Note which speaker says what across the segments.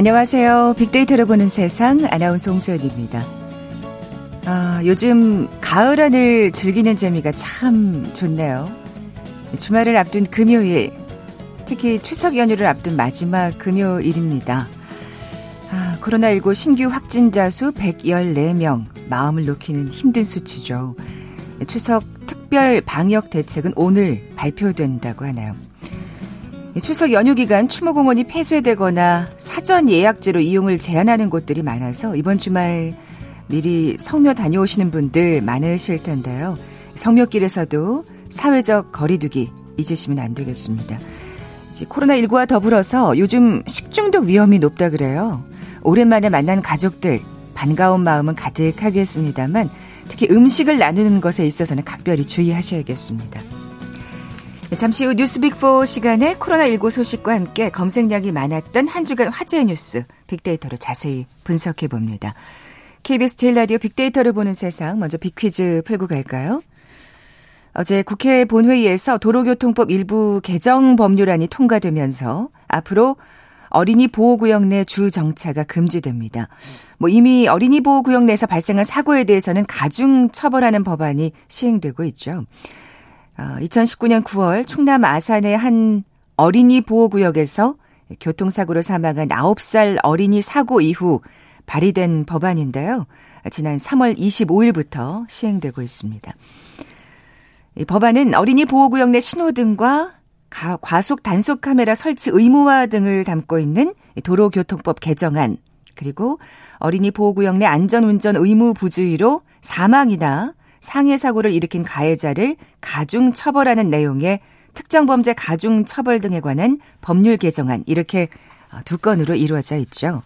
Speaker 1: 안녕하세요. 빅데이터로 보는 세상 아나운서 홍소연입니다. 아, 요즘 가을 하늘 즐기는 재미가 참 좋네요. 주말을 앞둔 금요일, 특히 추석 연휴를 앞둔 마지막 금요일입니다. 아, 코로나19 신규 확진자 수 114명, 마음을 놓기는 힘든 수치죠. 추석 특별 방역 대책은 오늘 발표된다고 하나요? 추석 연휴 기간 추모공원이 폐쇄되거나 사전 예약제로 이용을 제한하는 곳들이 많아서 이번 주말 미리 성묘 다녀오시는 분들 많으실 텐데요. 성묘길에서도 사회적 거리두기 잊으시면 안 되겠습니다. 코로나19와 더불어서 요즘 식중독 위험이 높다 그래요. 오랜만에 만난 가족들 반가운 마음은 가득하겠습니다만 특히 음식을 나누는 것에 있어서는 각별히 주의하셔야겠습니다. 잠시 후 뉴스 빅4 시간에 코로나19 소식과 함께 검색량이 많았던 한 주간 화제의 뉴스 빅데이터로 자세히 분석해 봅니다. KBS 제일라디오 빅데이터를 보는 세상 먼저 빅퀴즈 풀고 갈까요? 어제 국회 본회의에서 도로교통법 일부 개정 법률안이 통과되면서 앞으로 어린이 보호구역 내 주 정차가 금지됩니다. 뭐 이미 어린이 보호구역 내에서 발생한 사고에 대해서는 가중 처벌하는 법안이 시행되고 있죠. 2019년 9월 충남 아산의 한 어린이 보호구역에서 교통사고로 사망한 9살 어린이 사고 이후 발의된 법안인데요. 지난 3월 25일부터 시행되고 있습니다. 이 법안은 어린이 보호구역 내 신호등과 과속 단속 카메라 설치 의무화 등을 담고 있는 도로교통법 개정안, 그리고 어린이 보호구역 내 안전운전 의무 부주의로 사망이나 상해 사고를 일으킨 가해자를 가중 처벌하는 내용의 특정 범죄 가중 처벌 등에 관한 법률 개정안 이렇게 두 건으로 이루어져 있죠.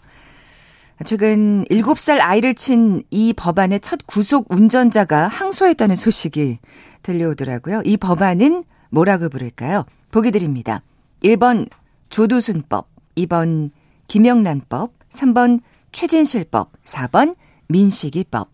Speaker 1: 최근 7살 아이를 친 이 법안의 첫 구속 운전자가 항소했다는 소식이 들려오더라고요. 이 법안은 뭐라고 부를까요? 보기 드립니다. 1번 조두순법, 2번 김영란법, 3번 최진실법, 4번 민식이법.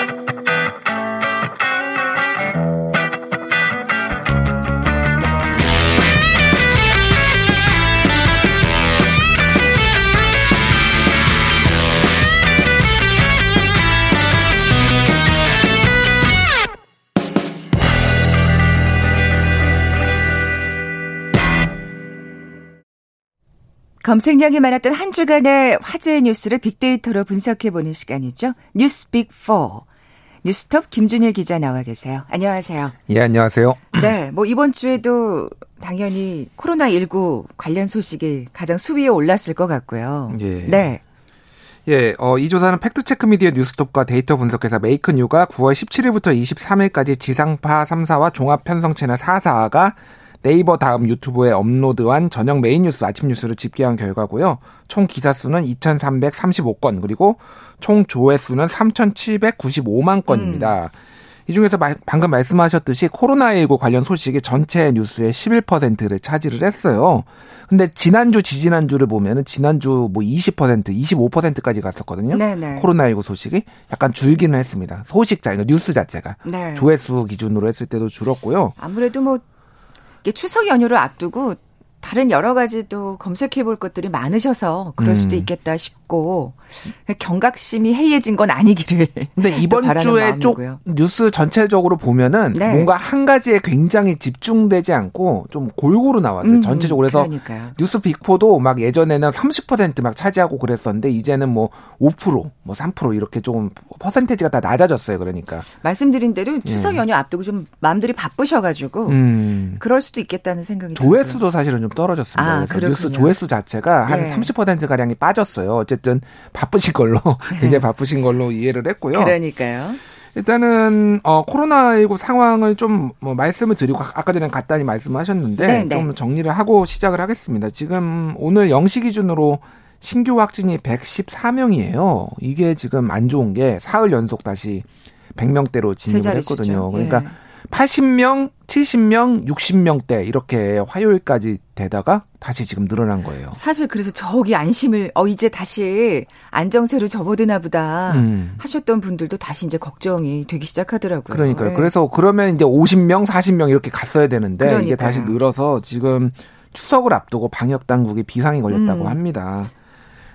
Speaker 1: 검색량이 많았던 한 주간의 화제의 뉴스를 빅데이터로 분석해보는 시간이죠. 뉴스 빅4. 뉴스톱 김준일 기자 나와 계세요. 안녕하세요.
Speaker 2: 예, 안녕하세요.
Speaker 1: 네, 뭐 이번 주에도 당연히 코로나19 관련 소식이 가장 수위에 올랐을 것 같고요.
Speaker 2: 예.
Speaker 1: 네.
Speaker 2: 예, 어, 이 조사는 팩트체크 미디어 뉴스톱과 데이터 분석회사 메이크뉴가 9월 17일부터 23일까지 지상파 3사와 종합 편성 채널 4사가 네이버 다음 유튜브에 업로드한 저녁 메인 뉴스 아침 뉴스를 집계한 결과고요. 총 기사 수는 2,335건 그리고 총 조회수는 3,795만 건입니다. 음. 이 중에서 마, 방금 말씀하셨듯이 코로나19 관련 소식이 전체 뉴스의 11%를 차지를 했어요. 근데 지난주, 지지난주를 보면은 지난주 뭐 20%, 25%까지 갔었거든요. 네네. 코로나19 소식이 약간 줄기는 했습니다. 소식자, 그러니까 뉴스 자체가. 네. 조회수 기준으로 했을 때도 줄었고요.
Speaker 1: 아무래도 뭐 추석 연휴를 앞두고 다른 여러 가지 도 검색해 볼 것들이 많으셔서 그럴 수도 음. 있겠다 싶고 경각심이 해이해진 건 아니기를.
Speaker 2: 근데 이번 주에 쪽 뉴스 전체적으로 보면은 네. 뭔가 한 가지에 굉장히 집중되지 않고 좀 골고루 나왔어요. 음, 전체적으로 해서 그러니까요. 뉴스 빅포도 막 예전에는 30%막 차지하고 그랬었는데 이제는 뭐 5%, 뭐 3% 이렇게 좀 퍼센테이지가 다 낮아졌어요. 그러니까
Speaker 1: 말씀드린 대로 추석 예. 연휴 앞두고 좀 마음들이 바쁘셔 가지고 음. 그럴 수도 있겠다는 생각이
Speaker 2: 조회수도 들고요. 사실은 좀 떨어졌습니다. 아, 그래서 뉴스 조회수 자체가 한 네. 30% 가량이 빠졌어요. 어쨌든 바쁘신 걸로 굉장히 바쁘신 걸로 이해를 했고요.
Speaker 1: 그러니까요.
Speaker 2: 일단은 어 코로나19 상황을 좀 뭐 말씀을 드리고 아까 전에 간단히 말씀하셨는데 네, 네. 좀 정리를 하고 시작을 하겠습니다. 지금 오늘 0시 기준으로 신규 확진이 114명이에요. 이게 지금 안 좋은 게 사흘 연속 다시 100명대로 진입을 했거든요. 그러니까
Speaker 1: 예.
Speaker 2: 80명, 70명, 60명대 이렇게 화요일까지 되다가 다시 지금 늘어난 거예요.
Speaker 1: 사실 그래서 저기 안심을 어 이제 다시 안정세로 접어드나 보다
Speaker 2: 음.
Speaker 1: 하셨던 분들도 다시 이제 걱정이 되기 시작하더라고요.
Speaker 2: 그러니까요.
Speaker 1: 예.
Speaker 2: 그래서 그러면 이제 50명, 40명 이렇게 갔어야 되는데 이게
Speaker 1: 그러니까요.
Speaker 2: 다시 늘어서 지금 추석을 앞두고 방역 당국이 비상이 걸렸다고
Speaker 1: 음.
Speaker 2: 합니다.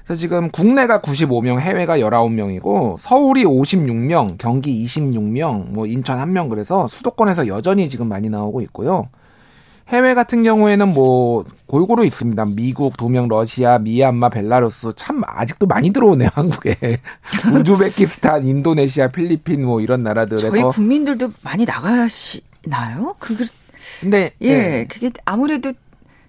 Speaker 2: 그래서 지금 국내가 95명, 해외가 19명이고 서울이 56명, 경기 26명, 뭐 인천 1명 그래서 수도권에서 여전히 지금 많이 나오고 있고요. 해외 같은 경우에는 뭐 골고루 있습니다. 미국, 도명, 러시아, 미얀마, 벨라루스 참 아직도 많이 들어오네요 한국에. 우즈베키스탄, 인도네시아, 필리핀 뭐 이런 나라들에서.
Speaker 1: 저희 국민들도 많이 나가시나요? 그
Speaker 2: 근데
Speaker 1: 예,
Speaker 2: 네.
Speaker 1: 그게 아무래도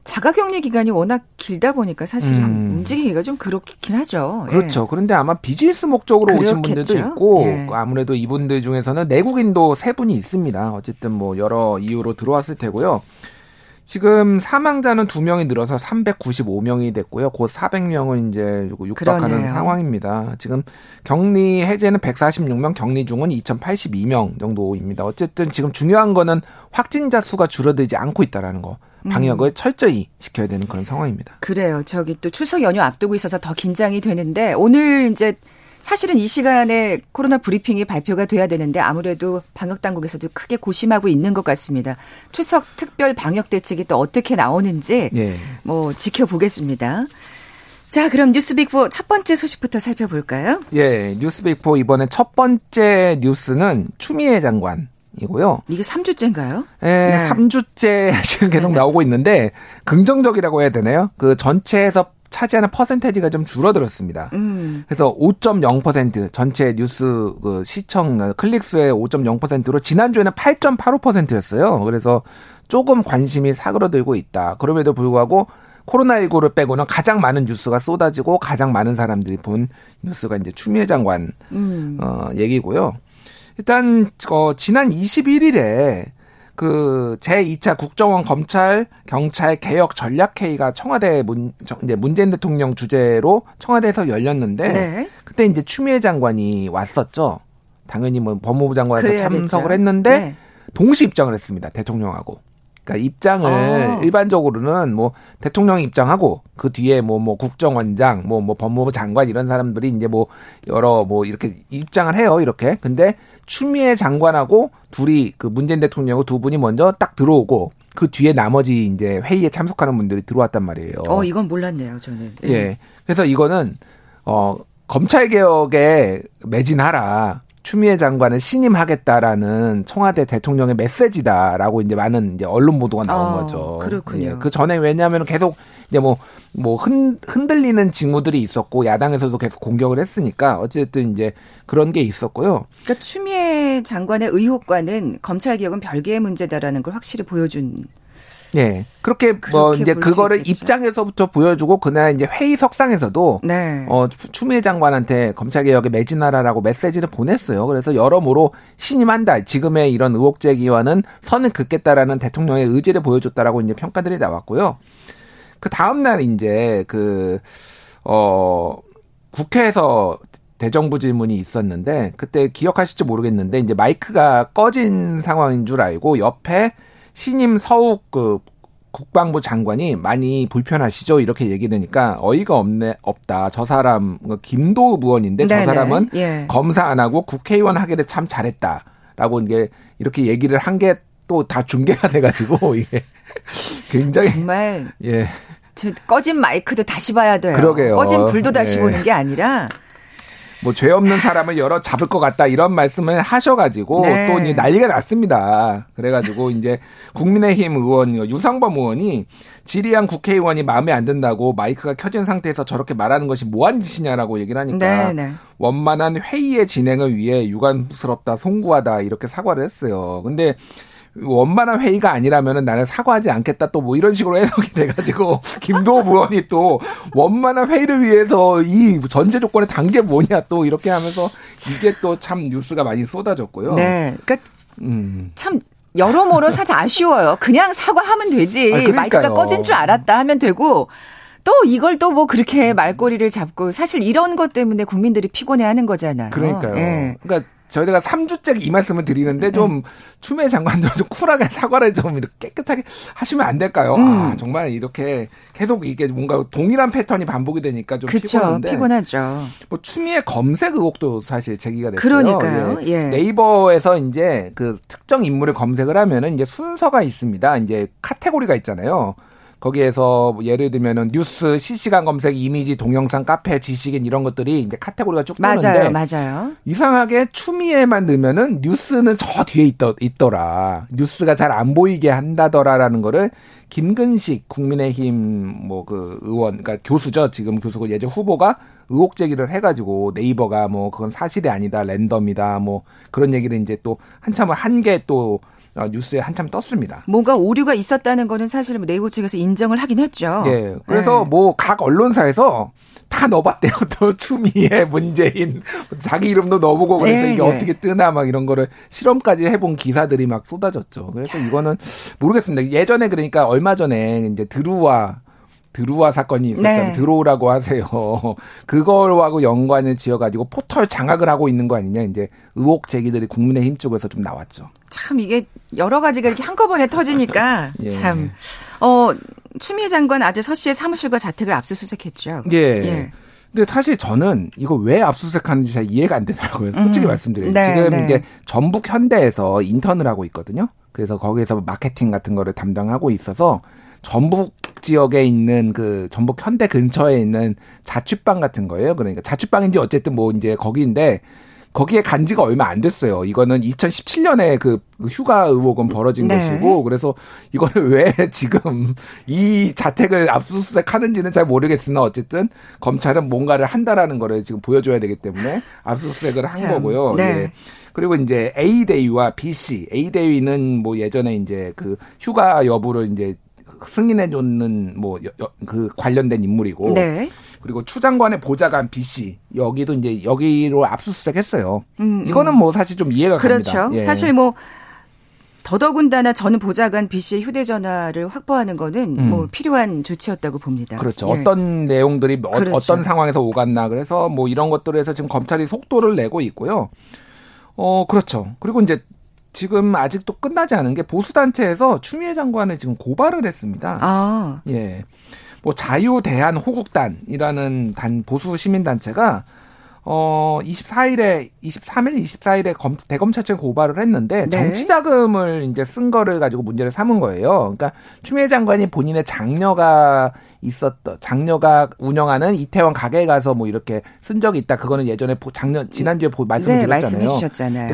Speaker 1: 자가격리 기간이 워낙 길다 보니까 사실은
Speaker 2: 음.
Speaker 1: 움직이기가 좀 그렇긴 하죠. 예.
Speaker 2: 그렇죠. 그런데 아마 비즈니스 목적으로 오신 분들도
Speaker 1: 그렇겠죠.
Speaker 2: 있고
Speaker 1: 예.
Speaker 2: 아무래도 이분들 중에서는 내국인도 세 분이 있습니다. 어쨌든 뭐 여러 이유로 들어왔을 테고요. 지금 사망자는 두 명이 늘어서 395명이 됐고요. 곧 400명은 이제 육박하는
Speaker 1: 그러네요.
Speaker 2: 상황입니다. 지금 격리 해제는 146명, 격리 중은 2082명 정도입니다. 어쨌든 지금 중요한 거는 확진자 수가 줄어들지 않고 있다라는 거.
Speaker 1: 음.
Speaker 2: 방역을 철저히 지켜야 되는 그런 상황입니다.
Speaker 1: 그래요. 저기 또 추석 연휴 앞두고 있어서 더 긴장이 되는데 오늘 이제 사실은 이 시간에 코로나 브리핑이 발표가 돼야 되는데 아무래도 방역 당국에서도 크게 고심하고 있는 것 같습니다. 추석 특별 방역 대책이 또 어떻게 나오는지
Speaker 2: 예.
Speaker 1: 뭐 지켜보겠습니다. 자, 그럼 뉴스빅4 첫 번째 소식부터 살펴볼까요?
Speaker 2: 예, 뉴스빅포 이번에 첫 번째 뉴스는 추미애 장관 이고요.
Speaker 1: 이게 3주째인가요?
Speaker 2: 예,
Speaker 1: 네.
Speaker 2: 3주째 지금 계속 나오고 있는데 긍정적이라고 해야 되나요? 그 전체에서 차지하는 퍼센테이지가 좀 줄어들었습니다.
Speaker 1: 음.
Speaker 2: 그래서 5.0% 전체 뉴스 그 시청 클릭 수의 5.0%로 지난주에는 8.85%였어요. 그래서 조금 관심이 사그러들고 있다. 그럼에도 불구하고 코로나19를 빼고는 가장 많은 뉴스가 쏟아지고 가장 많은 사람들이 본 뉴스가 이제 추미애 장관
Speaker 1: 음.
Speaker 2: 어, 얘기고요. 일단 어, 지난 21일에 그 제2차 국정원 검찰 경찰 개혁 전략 회의가 청와대 문 저- 이제 문재인 대통령 주재로 청와대에서 열렸는데
Speaker 1: 네.
Speaker 2: 그때 이제 추미애 장관이 왔었죠. 당연히 뭐 법무부 장관에서. 참석을 했는데
Speaker 1: 네.
Speaker 2: 동시 입장을 했습니다. 대통령하고. 그러니까 입장을
Speaker 1: 어.
Speaker 2: 일반적으로는 뭐 대통령이 입장하고 그 뒤에 뭐뭐 국정원장 뭐뭐 법무부 장관 이런 사람들이 이제 뭐 여러 뭐 이렇게 입장을 해요 이렇게 근데 추미애 장관하고 둘이 그 문재인 대통령하고 두 분이 먼저 딱 들어오고 그 뒤에 나머지 이제 회의에 참석하는 분들이 들어왔단 말이에요.
Speaker 1: 어, 이건 몰랐네요, 저는.
Speaker 2: 예. 그래서 이거는 어 검찰 개혁에 매진하라. 추미애 장관을 신임하겠다라는 청와대 대통령의 메시지다라고 이제 많은 이제 언론 보도가 나온
Speaker 1: 어,
Speaker 2: 거죠.
Speaker 1: 그렇군요.
Speaker 2: 예. 그 전에 왜냐하면 계속 이제 뭐, 뭐 흔, 흔들리는 징후들이 있었고 야당에서도 계속 공격을 했으니까 어쨌든 이제 그런 게 있었고요.
Speaker 1: 그러니까 추미애 장관의 의혹과는 검찰 개혁은 별개의 문제다라는 걸 확실히 보여준
Speaker 2: 예. 그렇게 뭐 이제 그거를
Speaker 1: 있겠죠.
Speaker 2: 입장에서부터 보여주고 그날 이제 회의석상에서도
Speaker 1: 네.
Speaker 2: 어, 추- 추미애 장관한테 검찰 개혁에 매진하라라고 메시지를 보냈어요. 그래서 여러모로 신임한다. 지금의 이런 의혹 제기와는 선을 긋겠다라는 대통령의 의지를 보여줬다라고 이제 평가들이 나왔고요. 그 다음 날 이제 그, 어, 국회에서 대정부 질문이 있었는데 그때 기억하실지 모르겠는데 이제 마이크가 꺼진 상황인 줄 알고 옆에 신임 서욱 그 국방부 장관이 많이 불편하시죠 이렇게 얘기되니까 어이가 없네 없다 저 사람 그 김도읍 의원인데 저. 사람은
Speaker 1: 예.
Speaker 2: 검사 안 하고 국회의원 하기를 참 잘했다라고 이게 이렇게 얘기를 한 게 또 다 중계가 돼가지고 이게 굉장히
Speaker 1: 정말 예저 꺼진 마이크도 다시 봐야 돼요.
Speaker 2: 그러게요.
Speaker 1: 꺼진 불도 다시
Speaker 2: 예.
Speaker 1: 보는 게 아니라
Speaker 2: 뭐 죄 없는 사람을 열어 잡을 것 같다 이런 말씀을 하셔가지고
Speaker 1: 네.
Speaker 2: 또 이제 난리가 났습니다. 그래가지고 이제 국민의힘 의원 유상범 의원이 지리한 국회의원이 마음에 안 든다고 마이크가 켜진 상태에서 저렇게 말하는 것이 뭐한 짓이냐라고 얘기를 하니까
Speaker 1: 네, 네.
Speaker 2: 원만한 회의의 진행을 위해 유감스럽다 송구하다 이렇게 사과를 했어요. 근데 원만한 회의가 아니라면은 나는 사과하지 않겠다 또 뭐 이런 식으로 해석이 돼가지고 김도호 의원이 또 원만한 회의를 위해서 이 전제 조건에 단게 뭐냐 또 이렇게 하면서 이게 또 참 뉴스가 많이 쏟아졌고요.
Speaker 1: 네. 그러니까
Speaker 2: 음.
Speaker 1: 참 여러모로 사실 아쉬워요. 그냥 사과하면 되지.
Speaker 2: 아.
Speaker 1: 마이크가 꺼진 줄 알았다 하면 되고 또 이걸 또 뭐 그렇게 말꼬리를 잡고 사실 이런 것 때문에 국민들이 피곤해하는 거잖아요.
Speaker 2: 그러니까요.
Speaker 1: 예.
Speaker 2: 그러니까 저희가 3주째 이 말씀을 드리는데 좀 추미애 장관도 좀 쿨하게 사과를 좀 이렇게 깨끗하게 하시면 안 될까요? 음. 아, 정말 이렇게 계속 이게 뭔가 동일한 패턴이 반복이 되니까 좀 그쵸, 피곤한데.
Speaker 1: 피곤하죠.
Speaker 2: 뭐 추미애 검색 의혹도 사실 제기가 됐어요.
Speaker 1: 그러니까요. 예.
Speaker 2: 예. 네이버에서 이제 그 특정 인물을 검색을 하면은 이제 순서가 있습니다. 이제 카테고리가 있잖아요. 거기에서 뭐 예를 들면은 뉴스, 실시간 검색, 이미지, 동영상, 카페, 지식인 이런 것들이 이제 카테고리가 쭉
Speaker 1: 뜨는데 맞아요, 맞아요.
Speaker 2: 이상하게 추미애만 넣으면은 뉴스는 저 뒤에 있더, 있더라. 뉴스가 잘 안 보이게 한다더라라는 거를 김근식 국민의힘 뭐 그 의원, 그러니까 교수죠. 지금 교수고 예전 후보가 의혹 제기를 해가지고 네이버가 뭐 그건 사실이 아니다, 랜덤이다, 뭐 그런 얘기를 이제 또 한참을 한개또 어, 뉴스에 한참 떴습니다.
Speaker 1: 뭔가 오류가 있었다는 거는 사실 뭐 네이버 측에서 인정을 하긴 했죠.
Speaker 2: 예. 그래서 네. 뭐각 언론사에서 다 넣어봤대요. 또 추미애, 문재인 자기 이름도 넣어보고 그래서 네, 이게 네. 어떻게 뜨나 막 이런 거를 실험까지 해본 기사들이 막 쏟아졌죠. 그래서 이거는 모르겠습니다. 예전에 그러니까 얼마 전에 이제 드루와 드루와 사건이 있었잖아요. 네. 들어오라고 하세요. 그걸하고 연관을 지어가지고 포털 장악을 하고 있는 거 아니냐 이제 의혹 제기들이 국민의힘 쪽에서 좀 나왔죠.
Speaker 1: 참 이게 여러 가지가 이렇게 한꺼번에 터지니까 예. 참 어. 추미애 장관 아주 서 씨의 사무실과 자택을 압수수색했죠.
Speaker 2: 예. 예. 근데 사실 저는 이거 왜 압수수색하는지 잘 이해가 안 되더라고요. 솔직히 음. 말씀드려요. 네, 지금 네. 이제 전북 현대에서 인턴을 하고 있거든요. 그래서 거기에서 마케팅 같은 거를 담당하고 있어서 전북 지역에 있는 그 전북 현대 근처에 있는 자취방 같은 거예요. 그러니까 자취방인지 어쨌든 뭐 이제 거기인데 거기에 간 지가 얼마 안 됐어요. 이거는 2017년에 그 휴가 의혹은 벌어진 네. 것이고 그래서 이거를 왜 지금 이 자택을 압수수색 하는지는 잘 모르겠으나 어쨌든 검찰은 뭔가를 한다라는 거를 지금 보여줘야 되기 때문에 압수수색을 한 참, 거고요. 네. 예. 그리고 이제 A 대위와 B 씨, A 대위는 뭐 예전에 이제 그 휴가 여부를 이제 승인해 줬는 뭐 그 관련된 인물이고 네. 그리고 추 장관의 보좌관 B 씨 여기도 이제 여기로 압수수색했어요. 음, 음. 이거는 뭐 사실 좀 이해가
Speaker 1: 그렇죠.
Speaker 2: 갑니다.
Speaker 1: 예. 사실 뭐 더더군다나 저는 보좌관 B 씨의 휴대전화를 확보하는 거는 음. 뭐 필요한 조치였다고 봅니다.
Speaker 2: 그렇죠. 예. 어떤 내용들이 어, 그렇죠. 어 떤 상황에서 오갔나 그래서 뭐 이런 것들에서 지금 검찰이 속도를 내고 있고요. 어 그렇죠. 그리고 이제 지금 아직도 끝나지 않은 게 보수단체에서 추미애 장관을 지금 고발을 했습니다. 아. 예. 뭐 자유대한 호국단이라는 단 보수 시민단체가 어 24일에 23일 24일에 검, 대검찰청에 고발을 했는데 네. 정치 자금을 이제 쓴 거를 가지고 문제를 삼은 거예요. 그러니까 추미애 장관이 본인의 장녀가 있었던 장녀가 운영하는 이태원 가게에 가서 뭐 이렇게 쓴 적이 있다. 그거는 예전에 작년 지난주에 말씀을
Speaker 1: 네,
Speaker 2: 드렸잖아요.
Speaker 1: 말씀해.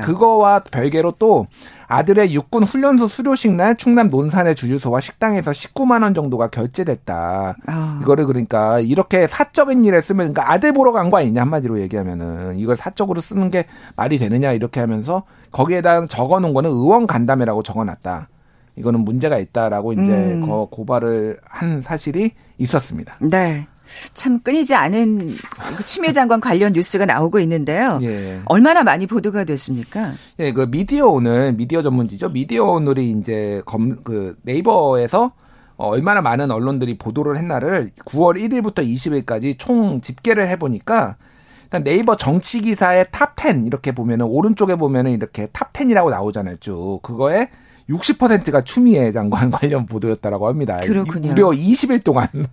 Speaker 2: 그거와 별개로 또 아들의 육군 훈련소 수료식 날 충남 논산의 주유소와 식당에서 19만 원 정도가 결제됐다. 아. 이거를 그러니까 이렇게 사적인 일에 쓰면 그러니까 아들 보러 간 거 아니냐 한마디로 얘기하면은 이걸 사적으로 쓰는 게 말이 되느냐 이렇게 하면서 거기에다 적어 놓은 거는 의원 간담회라고 적어 놨다. 이거는 문제가 있다라고 이제 음. 고발을 한 사실이 있었습니다.
Speaker 1: 네. 참 끊이지 않은 그 추미애 장관 관련 뉴스가 나오고 있는데요. 예. 얼마나 많이 보도가 됐습니까?
Speaker 2: 예, 그 미디어 오늘 미디어 전문지죠. 미디어 오늘이 이제 검 그 네이버에서 어, 얼마나 많은 언론들이 보도를 했나를 9월 1일부터 20일까지 총 집계를 해보니까 일단 네이버 정치 기사의 탑 10 이렇게 보면은 오른쪽에 보면은 이렇게 탑 10이라고 나오잖아요. 쭉 그거에 60%가 추미애 장관 관련 보도였다라고 합니다.
Speaker 1: 그렇군요.
Speaker 2: 무려 20일 동안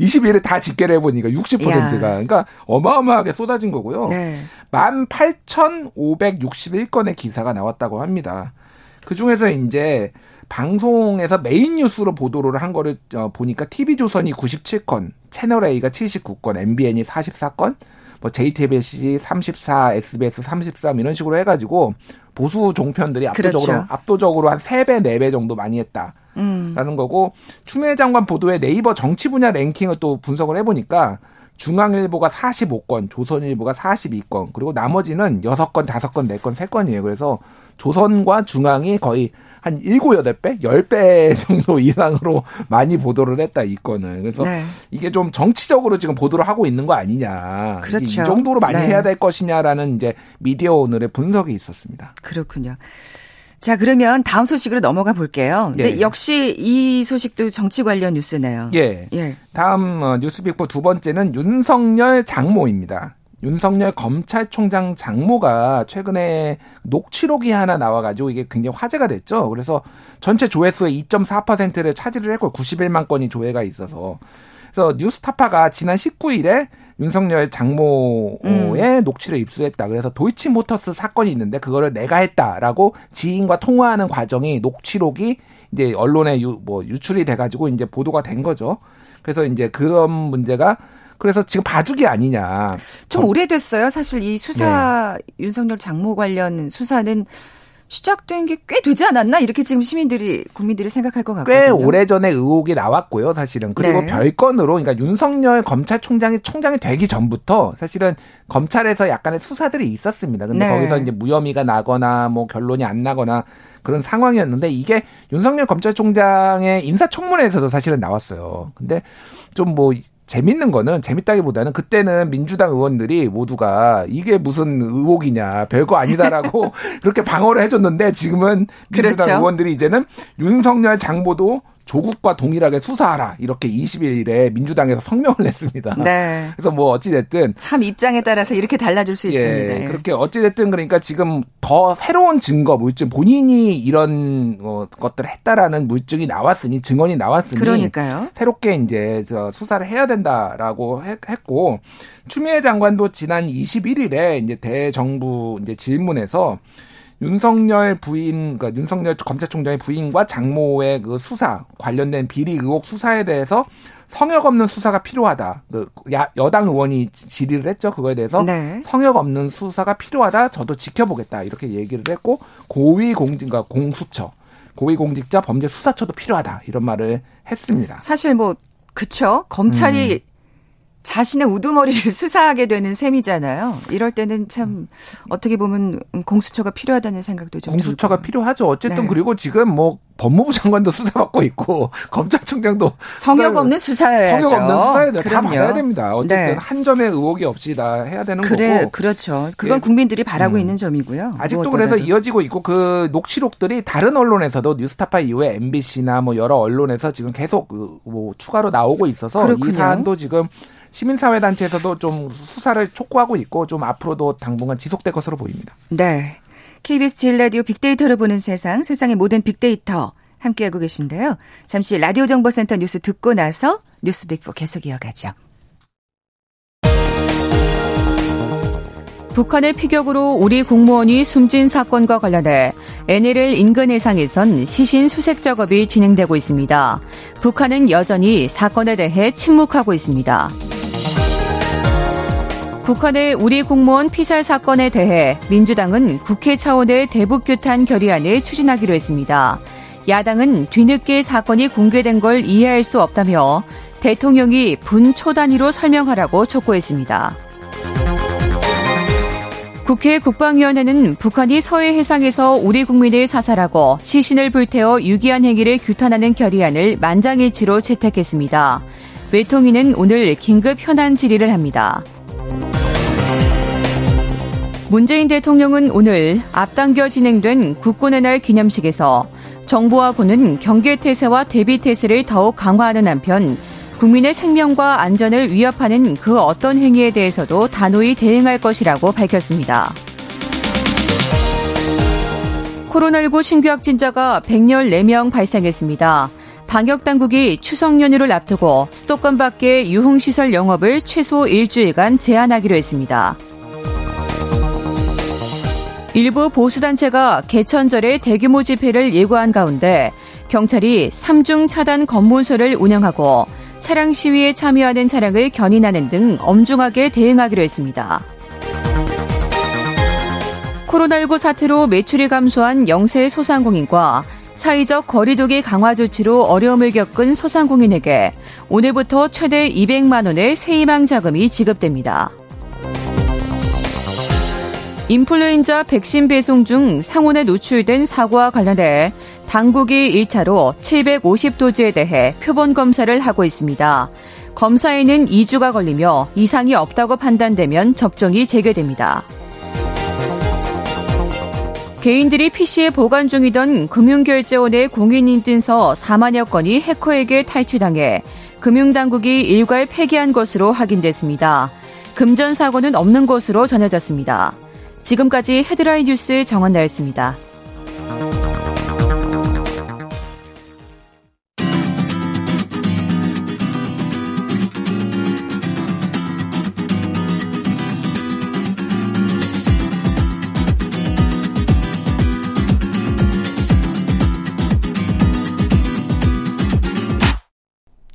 Speaker 2: 20일을 다 집계를 해보니까 60%가 야. 그러니까 어마어마하게 쏟아진 거고요. 네. 18,561건의 기사가 나왔다고 합니다. 그 중에서 이제 방송에서 메인 뉴스로 보도를 한 거를 어, 보니까 TV조선이 97건, 채널A가 79건, MBN이 44건, 뭐 JTBC 34, SBS 33 이런 식으로 해가지고 보수 종편들이 압도적으로 그렇죠. 압도적으로 한 3배, 4배 정도 많이 했다. 음. 라는 거고 추미애 장관 보도에 네이버 정치 분야 랭킹을 또 분석을 해보니까 중앙일보가 45건, 조선일보가 42건, 그리고 나머지는 6건, 5건, 4건, 3건이에요. 그래서 조선과 중앙이 거의 한 7, 8배? 10배 정도 이상으로 많이 보도를 했다, 이 건을. 그래서 네. 이게 좀 정치적으로 지금 보도를 하고 있는 거 아니냐.
Speaker 1: 그렇죠.
Speaker 2: 이 정도로 많이 네. 해야 될 것이냐라는 이제 미디어 오늘의 분석이 있었습니다.
Speaker 1: 그렇군요. 자, 그러면 다음 소식으로 넘어가 볼게요. 네. 예. 역시 이 소식도 정치 관련 뉴스네요.
Speaker 2: 예. 예. 다음 어, 뉴스빅보 두 번째는 윤석열 장모입니다. 윤석열 검찰총장 장모가 최근에 녹취록이 하나 나와가지고 이게 굉장히 화제가 됐죠. 그래서 전체 조회수의 2.4%를 차지를 했고 91만 건이 조회가 있어서 그래서 뉴스타파가 지난 19일에 윤석열 장모의 음. 녹취를 입수했다. 그래서 도이치모터스 사건이 있는데 그거를 내가 했다라고 지인과 통화하는 과정이 녹취록이 이제 언론에 유, 뭐 유출이 돼가지고 이제 보도가 된 거죠. 그래서 이제 그런 문제가 그래서 지금 바둑이 아니냐.
Speaker 3: 좀 오래됐어요. 사실 이 수사 네. 윤석열 장모 관련 수사는 시작된 게 꽤 되지 않았나 이렇게 지금 시민들이 국민들이 생각할 것 같거든요.
Speaker 2: 꽤 오래 전에 의혹이 나왔고요, 사실은. 그리고 네. 별건으로 그러니까 윤석열 검찰총장이 총장이 되기 전부터 사실은 검찰에서 약간의 수사들이 있었습니다. 근데 네. 거기서 이제 무혐의가 나거나 뭐 결론이 안 나거나 그런 상황이었는데 이게 윤석열 검찰총장의 인사청문회에서도 사실은 나왔어요. 근데 좀 뭐 재밌는 거는 재밌다기보다는 그때는 민주당 의원들이 모두가 이게 무슨 의혹이냐 별거 아니다라고 그렇게 방어를 해줬는데 지금은 민주당 그렇죠. 의원들이 이제는 윤석열 장모도 조국과 동일하게 수사하라 이렇게 20일에 민주당에서 성명을 냈습니다. 네. 그래서 뭐 어찌 됐든
Speaker 3: 참 입장에 따라서 이렇게 달라질 수 예, 있습니다.
Speaker 2: 예. 그렇게 어찌 됐든 그러니까 지금 더 새로운 증거 물증 본인이 이런 어, 것들을 했다라는 물증이 나왔으니 증언이 나왔으니
Speaker 3: 그러니까요.
Speaker 2: 새롭게 이제 저 수사를 해야 된다라고 했고 추미애 장관도 지난 21일에 이제 대정부 이제 질문에서 윤석열 부인, 그러니까 윤석열 검찰총장의 부인과 장모의 그 수사 관련된 비리 의혹 수사에 대해서 성역 없는 수사가 필요하다. 그 야, 여당 의원이 질의를 했죠. 그거에 대해서 네. 성역 없는 수사가 필요하다. 저도 지켜보겠다. 이렇게 얘기를 했고 고위 공직, 그러니까 공수처, 고위 공직자 범죄 수사처도 필요하다. 이런 말을 했습니다.
Speaker 3: 사실 뭐 그쵸. 검찰이 음. 자신의 우두머리를 수사하게 되는 셈이잖아요. 이럴 때는 참 어떻게 보면 공수처가 필요하다는 생각도 좀
Speaker 2: 공수처가 들고. 필요하죠. 어쨌든 네. 그리고 지금 뭐 법무부 장관도 수사받고 있고 검찰총장도
Speaker 3: 성역 없는 수사해야죠.
Speaker 2: 성역 없는 수사해야 돼. 다 받아야 됩니다. 어쨌든 네. 한 점의 의혹이 없이 다 해야 되는
Speaker 3: 그래,
Speaker 2: 거고.
Speaker 3: 그렇죠. 그건 네. 국민들이 바라고 음. 있는 점이고요.
Speaker 2: 아직도 그래서 이어지고 있고 그 녹취록들이 다른 언론에서도 뉴스타파 이후에 MBC나 뭐 여러 언론에서 지금 계속 그뭐 추가로 나오고 있어서 그렇군요. 이 사안도 지금 시민사회 단체에서도 좀 수사를 촉구하고 있고 좀 앞으로도 당분간 지속될 것으로 보입니다.
Speaker 3: 네. KBS 제일 라디오 빅데이터를 보는 세상, 세상의 모든 빅데이터 함께하고 계신데요. 잠시 라디오 정보센터 뉴스 듣고 나서 뉴스 빅보 계속 이어가죠. 북한의 피격으로 우리 공무원이 숨진 사건과 관련해 NLL 인근 해상에선 시신 수색 작업이 진행되고 있습니다. 북한은 여전히 사건에 대해 침묵하고 있습니다. 북한의 우리 공무원 피살 사건에 대해 민주당은 국회 차원의 대북규탄 결의안을 추진하기로 했습니다. 야당은 뒤늦게 사건이 공개된 걸 이해할 수 없다며 대통령이 분 초 단위로 설명하라고 촉구했습니다. 국회 국방위원회는 북한이 서해 해상에서 우리 국민을 사살하고 시신을 불태워 유기한 행위를 규탄하는 결의안을 만장일치로 채택했습니다. 외통위는 오늘 긴급 현안 질의를 합니다. 문재인 대통령은 오늘 앞당겨 진행된 국군의 날 기념식에서 정부와 군은 경계태세와 대비태세를 더욱 강화하는 한편 국민의 생명과 안전을 위협하는 그 어떤 행위에 대해서도 단호히 대응할 것이라고 밝혔습니다. 코로나19 신규 확진자가 114명 발생했습니다. 방역당국이 추석 연휴를 앞두고 수도권 밖의 유흥시설 영업을 최소 일주일간 제한하기로 했습니다. 일부 보수단체가 개천절에 대규모 집회를 예고한 가운데 경찰이 3중 차단 검문소를 운영하고 차량 시위에 참여하는 차량을 견인하는 등 엄중하게 대응하기로 했습니다. 코로나19 사태로 매출이 감소한 영세 소상공인과 사회적 거리두기 강화 조치로 어려움을 겪은 소상공인에게 오늘부터 최대 200만 원의 세희망 자금이 지급됩니다. 인플루엔자 백신 배송 중 상온에 노출된 사고와 관련해 당국이 1차로 750도지에 대해 표본 검사를 하고 있습니다. 검사에는 2주가 걸리며 이상이 없다고 판단되면 접종이 재개됩니다. 개인들이 PC에 보관 중이던 금융결제원의 공인인증서 4만여 건이 해커에게 탈취당해 금융당국이 일괄 폐기한 것으로 확인됐습니다. 금전 사고는 없는 것으로 전해졌습니다. 지금까지 헤드라인 뉴스 정원 나였습니다.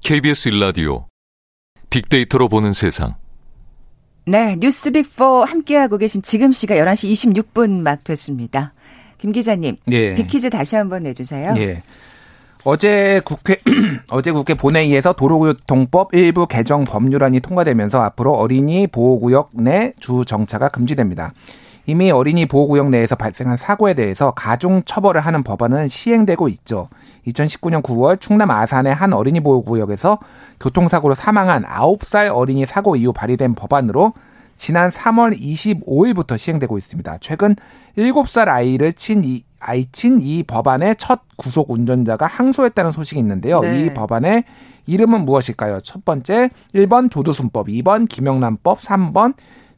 Speaker 4: KBS 일라디오 빅데이터로 보는 세상.
Speaker 1: 네, 뉴스 빅4 함께하고 계신 지금 시가 11시 26분 막 됐습니다. 김 기자님, 예. 빅퀴즈 다시 한번 내주세요.
Speaker 2: 예. 어제 국회 어제 국회 본회의에서 도로교통법 일부 개정 법률안이 통과되면서 앞으로 어린이 보호구역 내 주 정차가 금지됩니다. 이미 어린이 보호구역 내에서 발생한 사고에 대해서 가중 처벌을 하는 법안은 시행되고 있죠. 2019년 9월 충남 아산의 한 어린이 보호구역에서 교통사고로 사망한 9살 어린이 사고 이후 발의된 법안으로 지난 3월 25일부터 시행되고 있습니다. 최근 7살 아이를 친 이, 아이 친 이 법안의 첫 구속 운전자가 항소했다는 소식이 있는데요. 네. 이 법안의 이름은 무엇일까요? 첫 번째 1번 조두순법, 2번 김영란법, 3번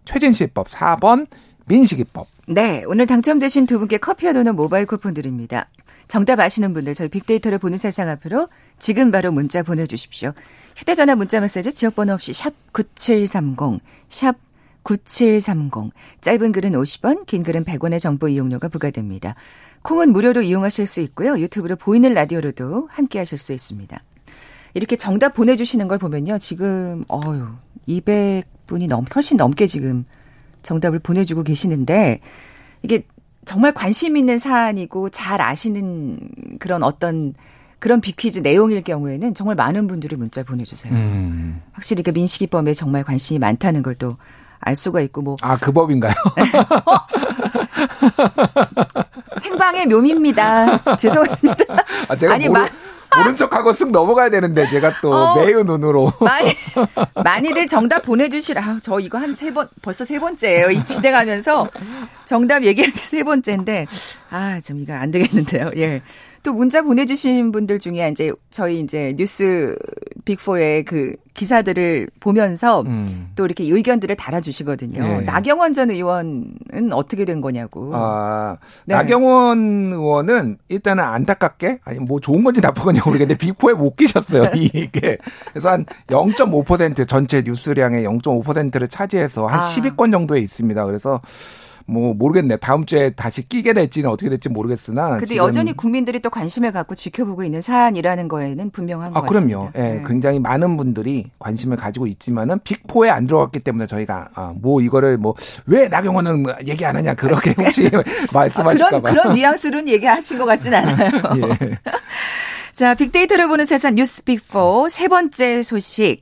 Speaker 2: 최진실법, 4번 민식이법.
Speaker 1: 네, 오늘 당첨되신 두 분께 커피와 도넛 모바일 쿠폰 드립니다. 정답 아시는 분들 저희 빅데이터를 보는 세상 앞으로 지금 바로 문자 보내주십시오. 휴대전화 문자 메시지 지역번호 없이 샵 9730, 샵 9730. 짧은 글은 50원, 긴 글은 100원의 정보 이용료가 부과됩니다. 콩은 무료로 이용하실 수 있고요. 유튜브로 보이는 라디오로도 함께 하실 수 있습니다. 이렇게 정답 보내주시는 걸 보면요. 지금, 어유 200분이 넘, 훨씬 넘게 지금 정답을 보내주고 계시는데, 이게 정말 관심 있는 사안이고 잘 아시는 그런 어떤 그런 비퀴즈 내용일 경우에는 정말 많은 분들이 문자를 보내주세요. 음. 확실히 그 민식이법에 정말 관심이 많다는 걸 또 알 수가 있고 뭐.
Speaker 2: 아, 그 법인가요? 어?
Speaker 1: 생방의 묘미입니다. 죄송합니다.
Speaker 2: 아, 제가 아니, 모르, 마... 모른 척하고 쓱 넘어가야 되는데 제가 또 어, 매우 눈으로
Speaker 1: 많이 많이들 정답 보내주시라. 아, 저 이거 한 세 번 벌써 세 번째예요. 이 진행하면서 정답 얘기하기 세 번째인데 아 좀 이거 안 되겠는데요. 예. 또 문자 보내주신 분들 중에 이제 저희 이제 뉴스 빅4의 그 기사들을 보면서 음. 또 이렇게 의견들을 달아주시거든요. 네. 나경원 전 의원은 어떻게 된 거냐고. 아,
Speaker 2: 네. 나경원 의원은 일단은 안타깝게, 아니 뭐 좋은 건지 나쁜 건지 모르겠는데 빅4에 못 끼셨어요. 이게. 그래서 한 0.5% 전체 뉴스량의 0.5%를 차지해서 한 아. 10위권 정도에 있습니다. 그래서 뭐 모르겠네. 다음 주에 다시 끼게 될지는 어떻게 될지 모르겠으나.
Speaker 1: 근데 여전히 국민들이 또 관심을 갖고 지켜보고 있는 사안이라는 거에는 분명한 것 아,
Speaker 2: 그럼요. 예, 네. 굉장히 많은 분들이 관심을 가지고 있지만은 빅포에 안 들어갔기 때문에 저희가 아, 뭐 이거를 뭐 왜 나경원은 얘기 안 하냐 그렇게 혹시 말씀하실까
Speaker 1: 아, 그런 그런 뉘앙스로는 얘기하신 것 같진 않아요. 예. 자, 빅데이터를 보는 세상 뉴스 빅4 세 번째 소식.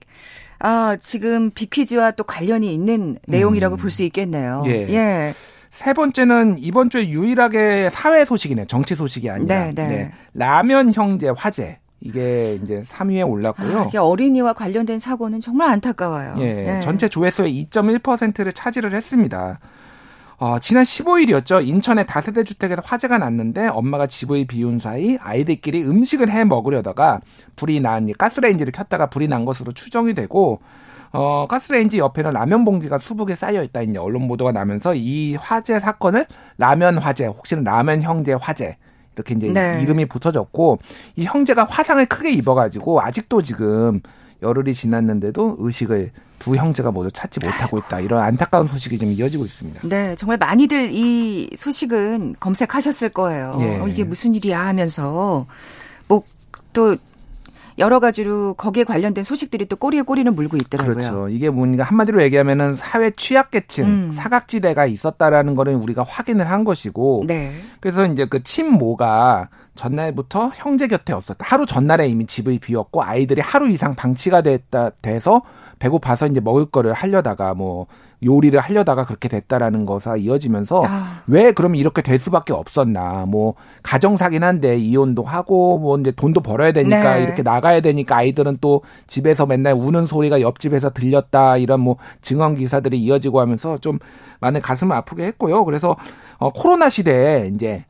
Speaker 1: 아, 지금 빅퀴즈와 또 관련이 있는 내용이라고 음. 볼수 있겠네요. 예. 예.
Speaker 2: 세 번째는 이번 주에 유일하게 사회 소식이네. 정치 소식이 아니라. 네, 네. 네. 라면 형제 화재. 이게 이제 3위에 올랐고요. 아,
Speaker 1: 이게 어린이와 관련된 사고는 정말 안타까워요.
Speaker 2: 예. 네. 전체 조회수의 2.1%를 차지를 했습니다. 어, 지난 15일이었죠. 인천의 다세대 주택에서 화재가 났는데 엄마가 집을 비운 사이 아이들끼리 음식을 해 먹으려다가 불이 난 가스레인지를 켰다가 불이 난 것으로 추정이 되고 어, 가스레인지 옆에는 라면 봉지가 수북에 쌓여 있다 이제 언론 보도가 나면서 이 화재 사건을 라면 화재, 혹시는 라면 형제 화재 이렇게 이제 네. 이름이 붙어졌고 이 형제가 화상을 크게 입어가지고 아직도 지금 열흘이 지났는데도 의식을 두 형제가 모두 찾지 못하고 있다. 이런 안타까운 소식이 지금 이어지고 있습니다.
Speaker 1: 네, 정말 많이들 이 소식은 검색하셨을 거예요. 예. 어, 이게 무슨 일이야 하면서 뭐 또 여러 가지로 거기에 관련된 소식들이 또 꼬리에 꼬리는 물고 있더라고요.
Speaker 2: 그렇죠. 이게 뭔가 한마디로 얘기하면은 사회 취약계층, 음. 사각지대가 있었다라는 거는 우리가 확인을 한 것이고, 네. 그래서 이제 그 친모가 전날부터 형제 곁에 없었다. 하루 전날에 이미 집을 비웠고 아이들이 하루 이상 방치가 됐다 돼서 배고파서 이제 먹을 거를 하려다가 뭐 요리를 하려다가 그렇게 됐다라는 거가 이어지면서 아. 왜 그러면 이렇게 될 수밖에 없었나 뭐 가정사긴 한데 이혼도 하고 뭐 이제 돈도 벌어야 되니까 네. 이렇게 나가야 되니까 아이들은 또 집에서 맨날 우는 소리가 옆집에서 들렸다 이런 뭐 증언 기사들이 이어지고 하면서 좀 많은 가슴을 아프게 했고요. 그래서 어 코로나 시대에 이제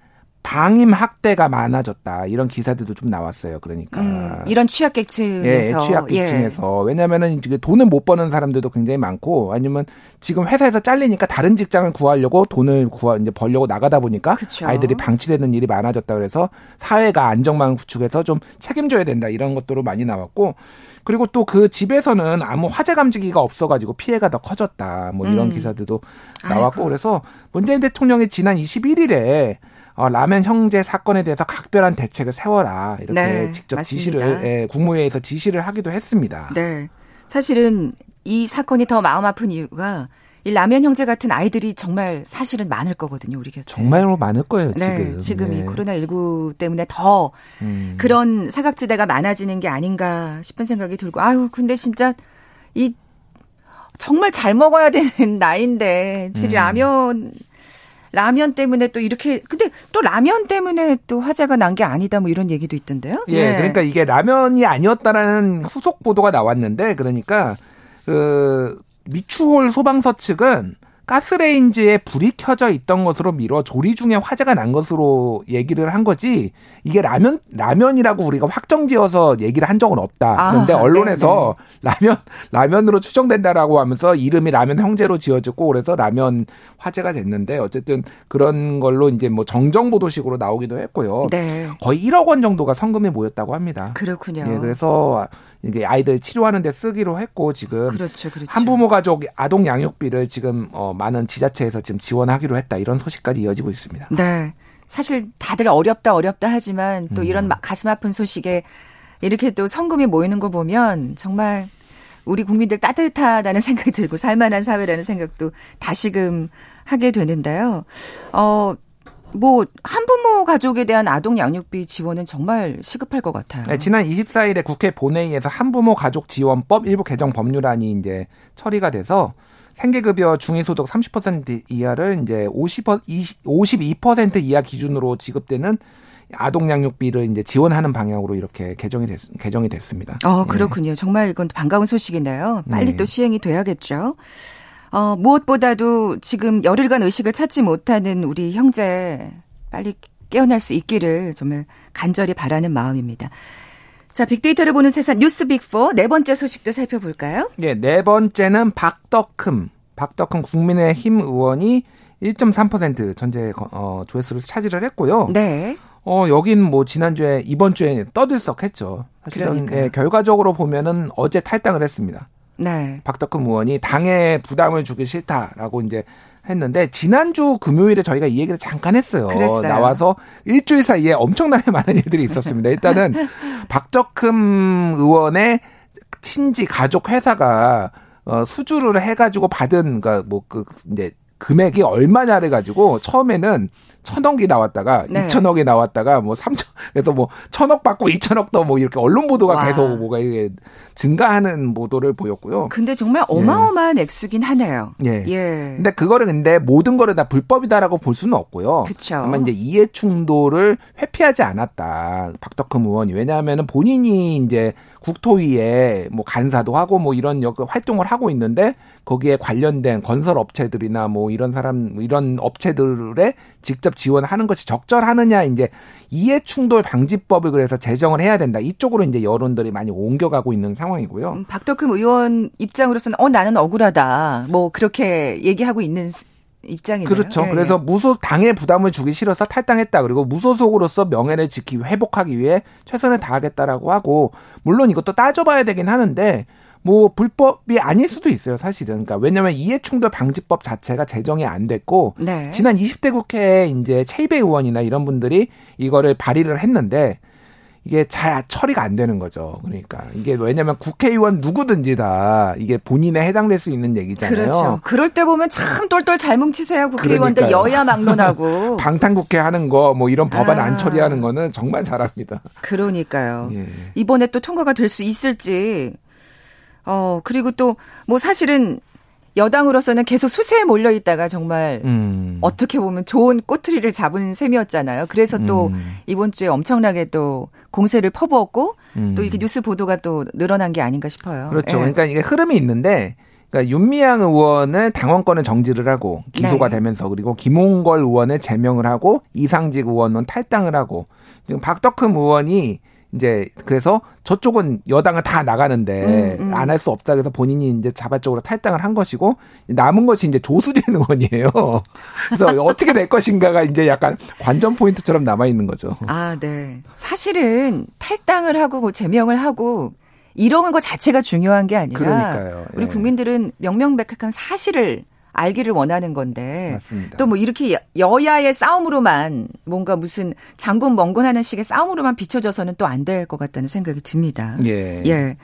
Speaker 2: 방임 학대가 많아졌다 이런 기사들도 좀 나왔어요. 그러니까
Speaker 1: 음, 이런 취약계층에서
Speaker 2: 예, 취약계층에서 예. 왜냐하면은 이게 돈을 못 버는 사람들도 굉장히 많고 아니면 지금 회사에서 잘리니까 다른 직장을 구하려고 돈을 구하 이제 벌려고 나가다 보니까 그쵸. 아이들이 방치되는 일이 많아졌다 그래서 사회가 안정망 구축해서 좀 책임져야 된다 이런 것들로 많이 나왔고 그리고 또 그 집에서는 아무 화재 감지기가 없어가지고 피해가 더 커졌다 뭐 이런 음. 기사들도 나왔고 아이고. 그래서 문재인 대통령이 지난 21일에 어, 라면 형제 사건에 대해서 각별한 대책을 세워라 이렇게 네, 직접 맞습니다. 지시를 예, 국무회의에서 지시를 하기도 했습니다.
Speaker 1: 네, 사실은 이 사건이 더 마음 아픈 이유가 이 라면 형제 같은 아이들이 정말 사실은 많을 거거든요, 우리 곁에.
Speaker 2: 정말로 많을 거예요, 지금.
Speaker 1: 네, 지금 네. 이 코로나19 때문에 더 음. 그런 사각지대가 많아지는 게 아닌가 싶은 생각이 들고, 아유, 근데 진짜 이 정말 잘 먹어야 되는 나이인데, 음. 라면 라면 때문에 또 이렇게 근데 또 라면 때문에 또 화제가 난 게 아니다 뭐 이런 얘기도 있던데요.
Speaker 2: 예, 네. 그러니까 이게 라면이 아니었다라는 후속 보도가 나왔는데 그러니까 그 미추홀 소방서 측은 가스레인지에 불이 켜져 있던 것으로 미뤄 조리 중에 화재가 난 것으로 얘기를 한 거지 이게 라면 라면이라고 우리가 확정지어서 얘기를 한 적은 없다. 아, 그런데 언론에서 네네. 라면 라면으로 추정된다라고 하면서 이름이 라면 형제로 지어졌고 그래서 라면 화재가 됐는데 어쨌든 그런 걸로 이제 뭐 정정 보도식으로 나오기도 했고요. 네. 거의 1억 원 정도가 성금이 모였다고 합니다.
Speaker 1: 그렇군요.
Speaker 2: 예, 그래서 이게 아이들 치료하는 데 쓰기로 했고 지금
Speaker 1: 그렇죠, 그렇죠.
Speaker 2: 한부모 가족 아동 양육비를 지금 어 많은 지자체에서 지금 지원하기로 했다 이런 소식까지 이어지고 있습니다.
Speaker 1: 네. 사실 다들 어렵다 어렵다 하지만 또 음. 이런 가슴 아픈 소식에 이렇게 또 성금이 모이는 거 보면 정말 우리 국민들 따뜻하다는 생각이 들고 살만한 사회라는 생각도 다시금 하게 되는데요. 어, 뭐 한부모 가족에 대한 아동 양육비 지원은 정말 시급할 것 같아요.
Speaker 2: 네, 지난 24일에 국회 본회의에서 한부모 가족 지원법 일부 개정 법률안이 이제 처리가 돼서 생계급여 중위소득 30% 이하를 이제 50, 20, 52% 이하 기준으로 지급되는 아동 양육비를 이제 지원하는 방향으로 이렇게 개정이 됐, 개정이 됐습니다.
Speaker 1: 어, 그렇군요. 네. 정말 이건 반가운 소식이네요. 빨리 네. 또 시행이 돼야겠죠. 어, 무엇보다도 지금 열흘간 의식을 찾지 못하는 우리 형제 빨리 깨어날 수 있기를 정말 간절히 바라는 마음입니다. 자, 빅데이터를 보는 세상 뉴스 빅4 네 번째 소식도 살펴볼까요?
Speaker 2: 예, 네 번째는 박덕흠. 박덕흠 국민의힘 의원이 1.3% 전체 어, 조회수를 차지를 했고요. 네. 어, 여긴 뭐 지난주에 이번 주에 떠들썩했죠. 사실은 예, 결과적으로 보면은 어제 탈당을 했습니다. 네. 박덕흠 의원이 당에 부담을 주기 싫다라고 이제 했는데 지난주 금요일에 저희가 이 얘기를 잠깐 했어요. 그랬어요. 나와서 일주일 사이에 엄청나게 많은 일들이 있었습니다. 일단은 박덕흠 의원의 친지 가족 회사가 어 수주를 해가지고 받은 그러니까 뭐 그 이제 금액이 얼마냐를 가지고 처음에는 천억이 나왔다가 네. 이천억이 나왔다가 뭐 삼천 그래서 뭐 천억 받고 이천억 더뭐 이렇게 언론 보도가 와. 계속 뭐가 이게 증가하는 보도를 보였고요.
Speaker 1: 근데 정말 예. 어마어마한 예. 액수긴 하네요.
Speaker 2: 예. 예. 근데 그거를 근데 모든 거를 다 불법이다라고 볼 수는 없고요. 그렇죠. 다만 이제 이해 충돌을 회피하지 않았다. 박덕흠 의원이 왜냐하면은 본인이 이제 국토위에 뭐 간사도 하고 뭐 이런 활동을 하고 있는데 거기에 관련된 건설 업체들이나 뭐 이런 사람 이런 업체들에 직접 지원하는 것이 적절하느냐 이제 이해 충돌 방지법을 그래서 제정을 해야 된다. 이쪽으로 이제 여론들이 많이 옮겨가고 있는 상황이고요. 음,
Speaker 1: 박덕흠 의원 입장으로서는 어 나는 억울하다. 뭐 그렇게 얘기하고 있는 입장이네요.
Speaker 2: 그렇죠. 네, 그래서 무소 당의 부담을 주기 싫어서 탈당했다. 그리고 무소속으로서 명예를 지키 회복하기 위해 최선을 다하겠다라고 하고 물론 이것도 따져봐야 되긴 하는데 뭐 불법이 아닐 수도 있어요, 사실은. 그러니까 왜냐하면 이해충돌 방지법 자체가 제정이 안 됐고 네. 지난 20대 국회에 이제 최이배 의원이나 이런 분들이 이거를 발의를 했는데 이게 잘 처리가 안 되는 거죠. 그러니까 이게 왜냐하면 국회의원 누구든지 다 이게 본인에 해당될 수 있는 얘기잖아요. 그렇죠.
Speaker 1: 그럴 때 보면 참 똘똘 잘 뭉치세요. 국회의원들 그러니까요. 여야 막론하고
Speaker 2: 방탄국회 하는 거 뭐 이런 법안 아. 안 처리하는 거는 정말 잘합니다.
Speaker 1: 그러니까요. 예. 이번에 또 통과가 될 수 있을지 어, 그리고 또, 뭐 사실은 여당으로서는 계속 수세에 몰려 있다가 정말 음. 어떻게 보면 좋은 꼬투리를 잡은 셈이었잖아요. 그래서 또 음. 이번 주에 엄청나게 또 공세를 퍼부었고 음. 또 이렇게 뉴스 보도가 또 늘어난 게 아닌가 싶어요.
Speaker 2: 그렇죠. 예. 그러니까 이게 흐름이 있는데 그러니까 윤미향 의원을 당원권을 정지를 하고 기소가
Speaker 1: 네.
Speaker 2: 되면서 그리고 김홍걸 의원을 제명을 하고 이상직 의원은 탈당을 하고 지금 박덕흠 의원이 이제 그래서 저쪽은 여당은 다 나가는데
Speaker 1: 음, 음.
Speaker 2: 안할 수 없다 그래서 본인이 이제 자발적으로 탈당을 한 것이고 남은 것이 이제 조수진 의원이에요. 그래서 어떻게 될 것인가가 이제 약간 관전 포인트처럼 남아 있는 거죠.
Speaker 1: 아, 네. 사실은 탈당을 하고 뭐 제명을 하고 이런 거 자체가 중요한 게 아니라
Speaker 2: 그러니까요.
Speaker 1: 우리
Speaker 2: 예.
Speaker 1: 국민들은 명명백백한 사실을 알기를 원하는 건데. 또 뭐 이렇게 여- 여야의 싸움으로만 뭔가 무슨 장군 멍건하는 식의 싸움으로만 비춰져서는 또 안 될 것 같다는 생각이 듭니다.
Speaker 2: 예.
Speaker 1: 예.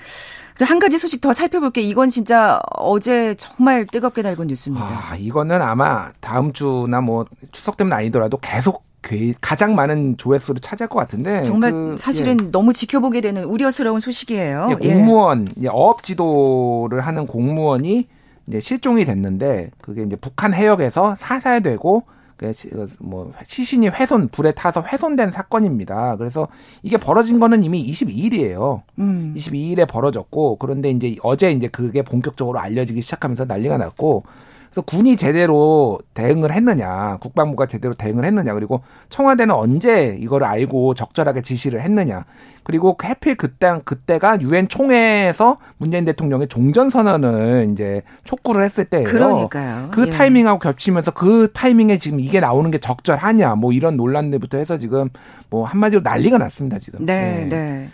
Speaker 1: 또한 가지 소식 더 살펴볼게. 이건 진짜 어제 정말 뜨겁게 달군 뉴스입니다.
Speaker 2: 아, 이거는 아마 다음 주나 뭐 추석 때문 아니더라도 계속 그 가장 많은 조회수를 차지할 것 같은데
Speaker 1: 정말
Speaker 2: 그,
Speaker 1: 사실은 너무 지켜보게 되는 우려스러운 소식이에요.
Speaker 2: 예, 예, 공무원 이제 어업 지도를 하는 공무원이 이제 실종이 됐는데 그게 이제 북한 해역에서 사살되고 그 시- 뭐 시신이 훼손 불에 타서 훼손된 사건입니다. 그래서 이게 벌어진 거는 이미 22일이에요.
Speaker 1: 음.
Speaker 2: 22일에 벌어졌고 그런데 이제 어제 이제 그게 본격적으로 알려지기 시작하면서 난리가 났고 그래서 군이 제대로 대응을 했느냐, 국방부가 제대로 대응을 했느냐, 그리고 청와대는 언제 이거를 알고 적절하게 지시를 했느냐, 그리고 해필 그때 그때가 유엔 총회에서 문재인 대통령의 종전 선언을 이제 촉구를 했을 때예요.
Speaker 1: 그러니까요.
Speaker 2: 그
Speaker 1: 예.
Speaker 2: 타이밍하고 겹치면서 그 타이밍에 지금 이게 나오는 게 적절하냐, 뭐 이런 논란들부터 해서 지금 뭐 한마디로 난리가 났습니다 지금.
Speaker 1: 네,
Speaker 2: 예.
Speaker 1: 네.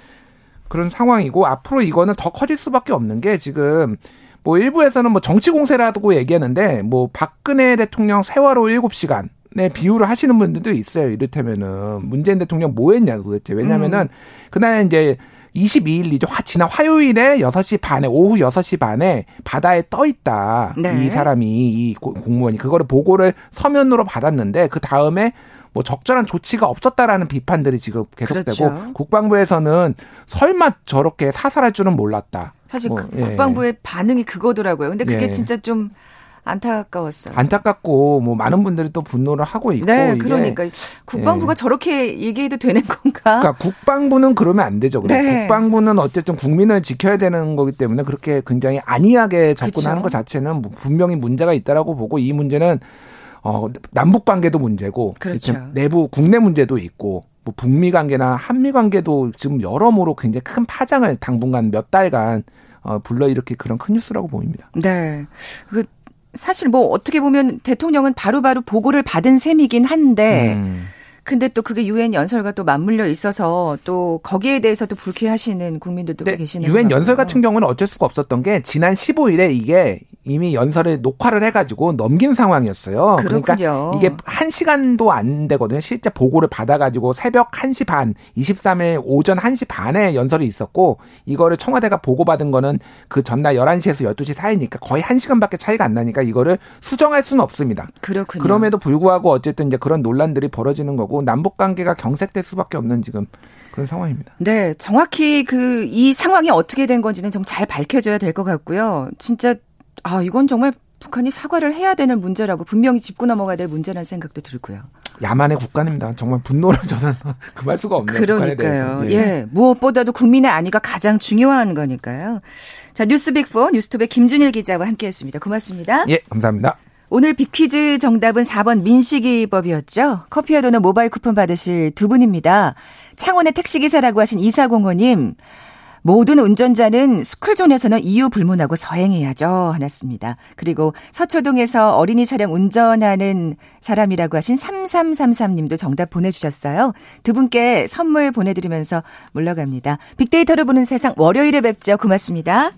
Speaker 2: 그런 상황이고 앞으로 이거는 더 커질 수밖에 없는 게 지금 뭐 일부에서는 뭐 정치 공세라고 얘기하는데 뭐 박근혜 대통령 세월호 7시간 네, 비유를 하시는 분들도 있어요. 이를테면은 문재인 대통령 뭐 했냐 도대체. 왜냐면은
Speaker 1: 음.
Speaker 2: 그날 이제 22일이죠. 화, 지난 화요일에 6시 반에 오후 6시 반에 바다에 떠 있다.
Speaker 1: 네.
Speaker 2: 이 사람이 이 고- 공무원이 그거를 보고를 서면으로 받았는데 그 다음에 뭐 적절한 조치가 없었다라는 비판들이 지금 계속되고
Speaker 1: 그렇죠.
Speaker 2: 국방부에서는 설마 저렇게 사살할 줄은 몰랐다.
Speaker 1: 사실
Speaker 2: 뭐,
Speaker 1: 그
Speaker 2: 예.
Speaker 1: 국방부의 반응이 그거더라고요. 근데 그게
Speaker 2: 예.
Speaker 1: 진짜 좀 안타까웠어요.
Speaker 2: 안타깝고 뭐 많은 분들이 또 분노를 하고 있고
Speaker 1: 네, 그러니까 국방부가 저렇게 얘기해도 되는 건가?
Speaker 2: 그러니까 국방부는 그러면 안 되죠.
Speaker 1: 네.
Speaker 2: 국방부는 어쨌든 국민을 지켜야 되는 거기 때문에 그렇게 굉장히 안이하게 접근하는
Speaker 1: 그쵸.
Speaker 2: 것 자체는 뭐 분명히 문제가 있다라고 보고 이 문제는 어 남북 관계도 문제고
Speaker 1: 그렇죠.
Speaker 2: 내부 국내 문제도 있고 뭐 북미 관계나 한미 관계도 지금 여러모로 굉장히 큰 파장을 당분간 몇 달간 어 불러일으킬 그런 큰 뉴스라고 보입니다.
Speaker 1: 네. 그 사실 뭐 어떻게 보면 대통령은 바로바로 보고를 받은 셈이긴 한데
Speaker 2: 음.
Speaker 1: 근데 또 그게 유엔 연설과 또 맞물려 있어서 또 거기에 대해서도 불쾌하시는 국민들도 꽤
Speaker 2: 근데
Speaker 1: 계시는
Speaker 2: 유엔
Speaker 1: 것
Speaker 2: 연설. 같은 경우는 어쩔 수가 없었던 게 지난 15일에 이게 이미 연설을 녹화를 해가지고 넘긴 상황이었어요. 그러니까
Speaker 1: 그렇군요.
Speaker 2: 이게 한 시간도 안 되거든요. 실제 보고를 받아가지고 새벽 1시 반, 23일 오전 1시 반에 연설이 있었고 이거를 청와대가 보고받은 거는 그 전날 11시에서 12시 사이니까 거의 1시간밖에 차이가 안 나니까 이거를 수정할 수는 없습니다.
Speaker 1: 그렇군요.
Speaker 2: 그럼에도 불구하고 어쨌든 이제 그런 논란들이 벌어지는 거고 남북 관계가 경색될 수밖에 없는 지금 그런 상황입니다.
Speaker 1: 네, 정확히 그 이 상황이 어떻게 된 건지는 좀 잘 밝혀져야 될 것 같고요. 진짜 아 이건 정말 북한이 사과를 해야 되는 문제라고 분명히 짚고 넘어가야 될 문제라는 생각도 들고요.
Speaker 2: 야만의 국가입니다. 정말 분노를 저는 금할 수가 없네요.
Speaker 1: 그러니까요.
Speaker 2: 대해서.
Speaker 1: 예. 무엇보다도 국민의 안위가 가장 중요한 거니까요. 자, 뉴스빅4 뉴스톱의 김준일 기자와 함께했습니다. 고맙습니다.
Speaker 2: 예, 감사합니다.
Speaker 1: 오늘 빅퀴즈 정답은 4번 민식이법이었죠. 커피와 도넛 모바일 쿠폰 받으실 두 분입니다. 창원의 택시기사라고 하신 2405님. 모든 운전자는 스쿨존에서는 이유 불문하고 서행해야죠. 하났습니다. 그리고 서초동에서 어린이 차량 운전하는 사람이라고 하신 3333님도 정답 보내주셨어요. 두 분께 선물 보내드리면서 물러갑니다. 빅데이터를 보는 세상 월요일에 뵙죠. 고맙습니다.